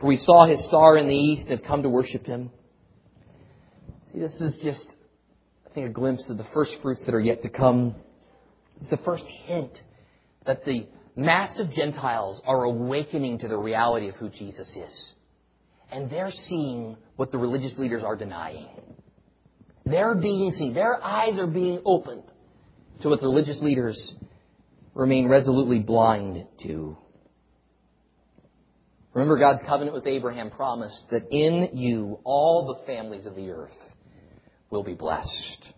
For we saw his star in the east and have come to worship him. See, this is just, I think, a glimpse of the first fruits that are yet to come. It's the first hint that the massive Gentiles are awakening to the reality of who Jesus is. And they're seeing what the religious leaders are denying. They're being seen. Their eyes are being opened to what the religious leaders remain resolutely blind to. Remember, God's covenant with Abraham promised that in you all the families of the earth will be blessed.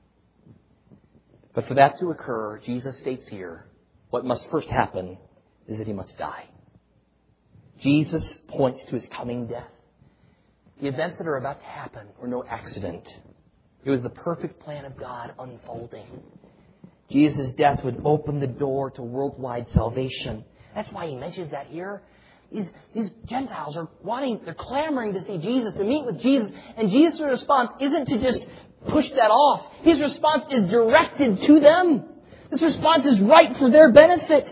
But for that to occur, Jesus states here, what must first happen is that he must die. Jesus points to his coming death. The events that are about to happen were no accident. It was the perfect plan of God unfolding. Jesus' death would open the door to worldwide salvation. That's why he mentions that here. These, these Gentiles are wanting, they're clamoring to see Jesus, to meet with Jesus. And Jesus' response isn't to just push that off. His response is directed to them. This response is right for their benefit.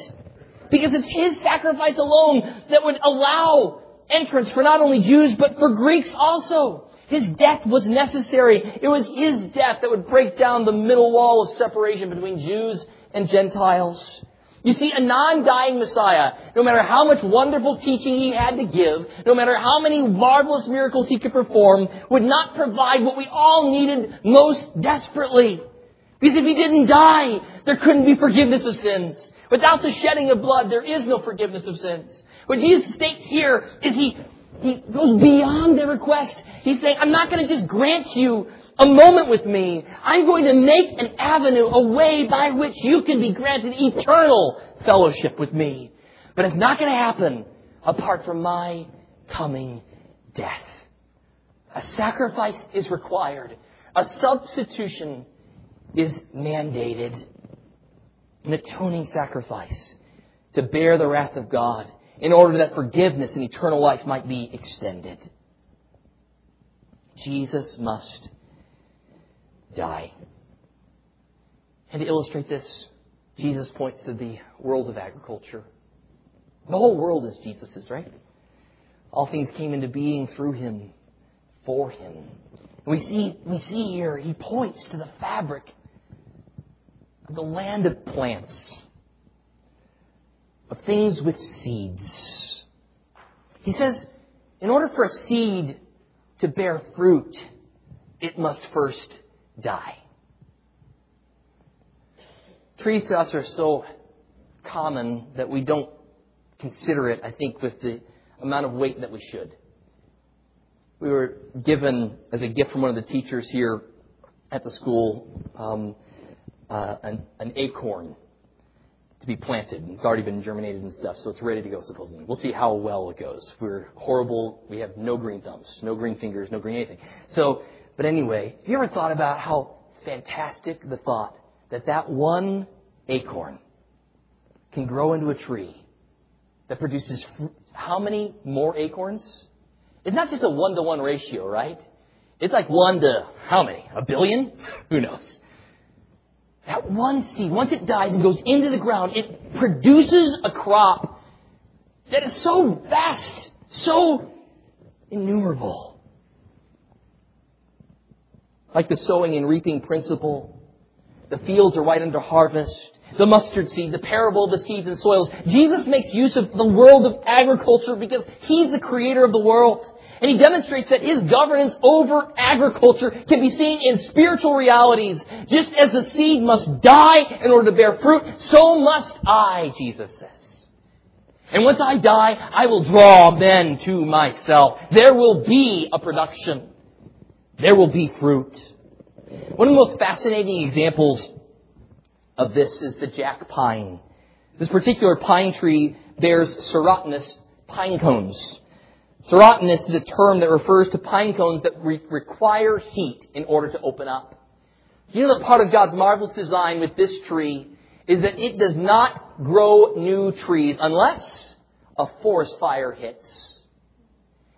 Because it's His sacrifice alone that would allow entrance for not only Jews, but for Greeks also. His death was necessary. It was His death that would break down the middle wall of separation between Jews and Gentiles. You see, a non-dying Messiah, no matter how much wonderful teaching he had to give, no matter how many marvelous miracles he could perform, would not provide what we all needed most desperately. Because if he didn't die, there couldn't be forgiveness of sins. Without the shedding of blood, there is no forgiveness of sins. What Jesus states here is he, he goes beyond their request. He's saying, I'm not going to just grant you a moment with me. I'm going to make an avenue, a way by which you can be granted eternal fellowship with me. But it's not going to happen apart from my coming death. A sacrifice is required. A substitution is mandated. An atoning sacrifice to bear the wrath of God in order that forgiveness and eternal life might be extended. Jesus must die. And to illustrate this, Jesus points to the world of agriculture. The whole world is Jesus's, right? All things came into being through him, for him. And we see, we see here, he points to the fabric of the land of plants, of things with seeds. He says, in order for a seed to bear fruit, it must first die. Trees to us are so common that we don't consider it, I think, with the amount of weight that we should. We were given, as a gift from one of the teachers here at the school, um, uh, an, an acorn be planted. and It's already been germinated and stuff, so it's ready to go, supposedly. We'll see how well it goes. We're horrible. We have no green thumbs, no green fingers, no green anything. So but anyway, have you ever thought about how fantastic the thought that that one acorn can grow into a tree that produces fr- how many more acorns? It's not just a one to one ratio, right? It's like one to how many? A billion? Who knows? That one seed, once it dies and goes into the ground, it produces a crop that is so vast, so innumerable. Like the sowing and reaping principle, the fields are right under harvest. the mustard seed, the parable of the seeds and soils. Jesus makes use of the world of agriculture because He's the creator of the world. And he demonstrates that his governance over agriculture can be seen in spiritual realities. Just as the seed must die in order to bear fruit, so must I, Jesus says. And once I die, I will draw men to myself. There will be a production. There will be fruit. One of the most fascinating examples of this is the jack pine. This particular pine tree bears serotinous pine cones. Serotinous is a term that refers to pine cones that re- require heat in order to open up. You know that part of God's marvelous design with this tree is that it does not grow new trees unless a forest fire hits.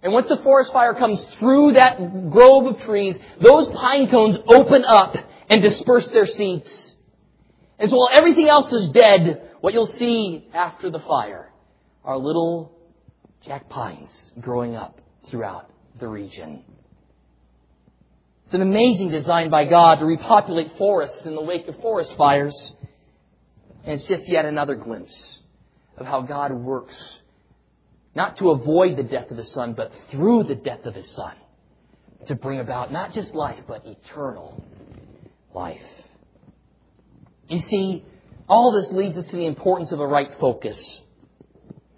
And once the forest fire comes through that grove of trees, those pine cones open up and disperse their seeds. And so while everything else is dead, what you'll see after the fire are little jack pines growing up throughout the region. It's an amazing design by God to repopulate forests in the wake of forest fires. And it's just yet another glimpse of how God works, not to avoid the death of His Son, but through the death of His Son, to bring about not just life, but eternal life. You see, all this leads us to the importance of a right focus.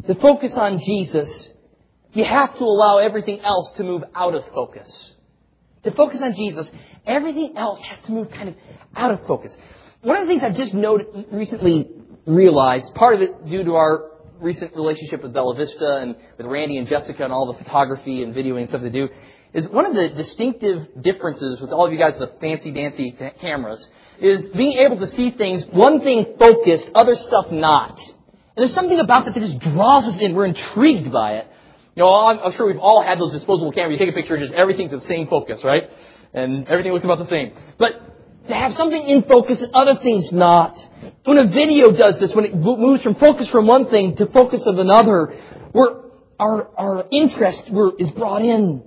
To focus on Jesus, you have to allow everything else to move out of focus. To focus on Jesus, everything else has to move kind of out of focus. One of the things I've just noted, recently realized, part of it due to our recent relationship with Bella Vista and with Randy and Jessica and all the photography and videoing and stuff they do, is one of the distinctive differences with all of you guys with the fancy dancy cameras is being able to see things, one thing focused, other stuff not. And there's something about that that just draws us in. We're intrigued by it. You know, I'm, I'm sure we've all had those disposable cameras. You take a picture and just everything's at the same focus, right? And everything looks about the same. But to have something in focus and other things not. When a video does this, when it moves from focus from one thing to focus of another, we're, our, our interest is brought in.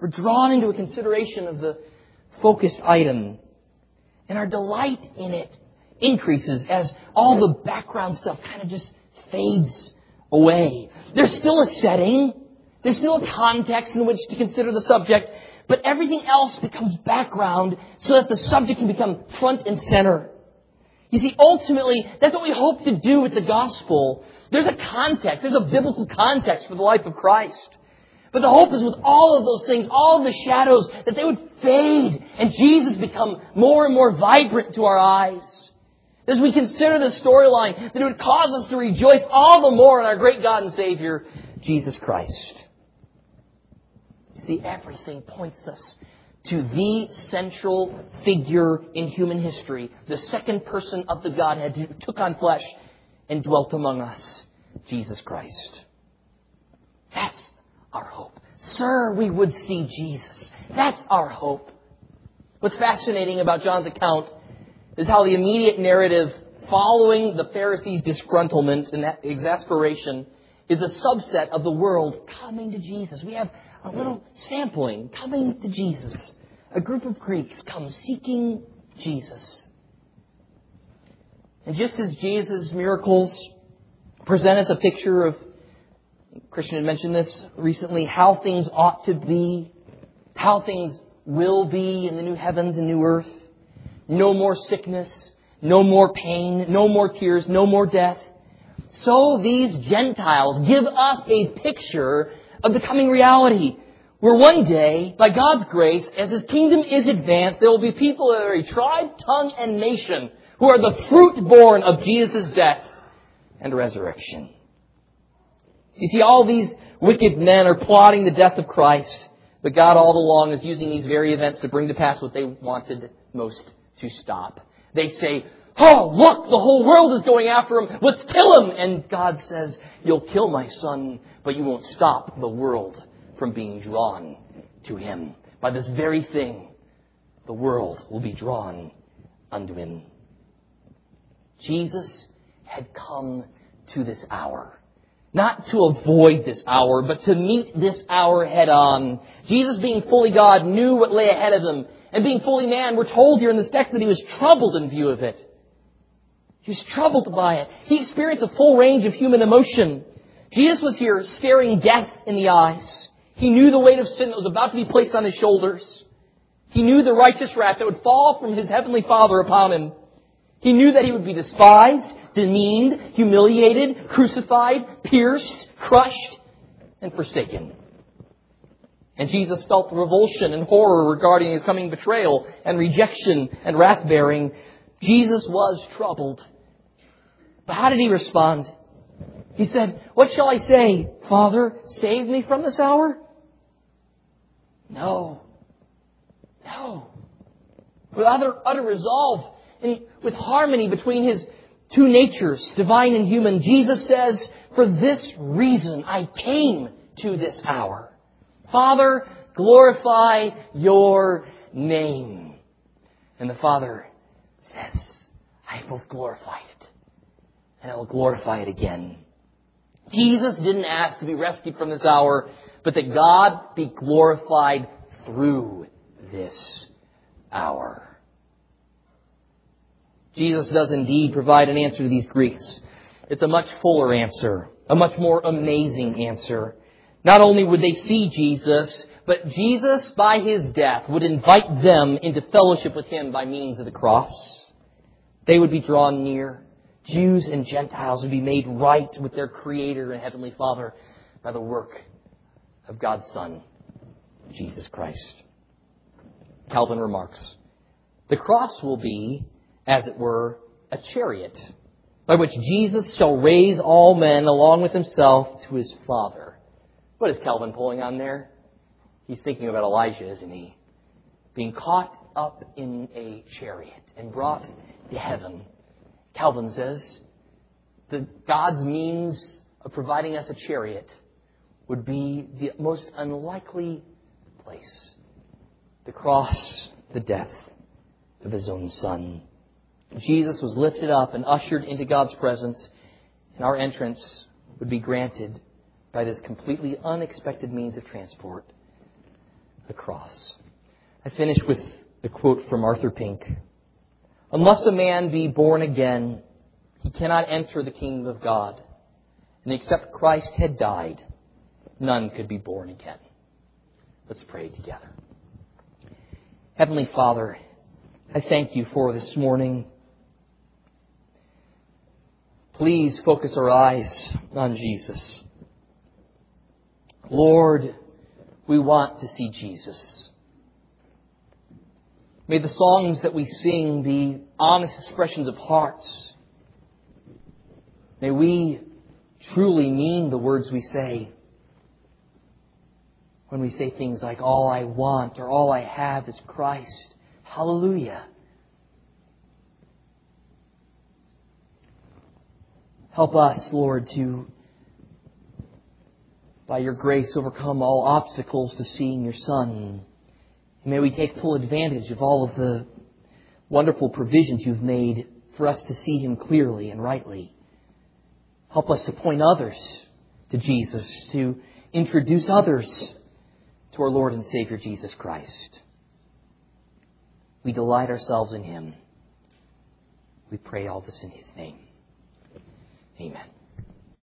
We're drawn into a consideration of the focused item. And our delight in it increases as all the background stuff kind of just fades away. There's still a setting. There's still a context in which to consider the subject, but everything else becomes background so that the subject can become front and center. You see, ultimately, that's what we hope to do with the gospel. There's a context. There's a biblical context for the life of Christ. But the hope is with all of those things, all of the shadows, that they would fade and Jesus become more and more vibrant to our eyes. As we consider the storyline, that it would cause us to rejoice all the more in our great God and Savior, Jesus Christ. See, everything points us to the central figure in human history, the second person of the Godhead who took on flesh and dwelt among us, Jesus Christ. That's our hope. Sir, we would see Jesus. That's our hope. What's fascinating about John's account is how the immediate narrative following the Pharisees' disgruntlement and exasperation is a subset of the world coming to Jesus. We have a little sampling coming to Jesus. A group of Greeks come seeking Jesus. And just as Jesus' miracles present us a picture of, Christian had mentioned this recently, how things ought to be, how things will be in the new heavens and new earth, no more sickness, no more pain, no more tears, no more death. So these Gentiles give us a picture of the coming reality. Where one day, by God's grace, as His kingdom is advanced, there will be people of every tribe, tongue, and nation who are the fruit born of Jesus' death and resurrection. You see, all these wicked men are plotting the death of Christ, but God all along is using these very events to bring to pass what they wanted most to stop. They say, Oh, look, the whole world is going after him. Let's kill him. And God says, You'll kill my son, but you won't stop the world from being drawn to him. By this very thing, the world will be drawn unto him. Jesus had come to this hour. Not to avoid this hour, but to meet this hour head on. Jesus, being fully God, knew what lay ahead of him and being fully man, we're told here in this text that he was troubled in view of it. He was troubled by it. He experienced a full range of human emotion. Jesus was here staring death in the eyes. He knew the weight of sin that was about to be placed on his shoulders. He knew the righteous wrath that would fall from his heavenly Father upon him. He knew that he would be despised, demeaned, humiliated, crucified, pierced, crushed, and forsaken. And Jesus felt the revulsion and horror regarding his coming betrayal and rejection and wrath bearing. Jesus was troubled. But how did he respond? He said, What shall I say? Father, save me from this hour? No. No. With utter, utter resolve and with harmony between his two natures, divine and human, Jesus says, For this reason I came to this hour. Father, glorify your name. And the Father says, I both glorified it and I will glorify it again. Jesus didn't ask to be rescued from this hour, but that God be glorified through this hour. Jesus does indeed provide an answer to these Greeks. It's a much fuller answer, a much more amazing answer. Not only would they see Jesus, but Jesus, by his death, would invite them into fellowship with him by means of the cross. They would be drawn near. Jews and Gentiles would be made right with their Creator and Heavenly Father by the work of God's Son, Jesus Christ. Calvin remarks, the cross will be, as it were, a chariot by which Jesus shall raise all men along with himself to his Father. What is Calvin pulling on there? He's thinking about Elijah, isn't he? Being caught up in a chariot and brought to heaven. Calvin says that God's means of providing us a chariot would be the most unlikely place the cross, the death of his own Son. Jesus was lifted up and ushered into God's presence, and our entrance would be granted by this completely unexpected means of transport the cross. I finish with a quote from Arthur Pink. Unless a man be born again, he cannot enter the kingdom of God. And except Christ had died, none could be born again. Let's pray together. Heavenly Father, I thank you for this morning. Please focus our eyes on Jesus. Lord, we want to see Jesus. May the songs that we sing be honest expressions of hearts. May we truly mean the words we say. When we say things like, all I want or all I have is Christ. Hallelujah. Help us, Lord, to, by your grace, overcome all obstacles to seeing your Son. And may we take full advantage of all of the wonderful provisions you've made for us to see him clearly and rightly. Help us to point others to Jesus, to introduce others to our Lord and Savior Jesus Christ. We delight ourselves in him. We pray all this in his name. Amen.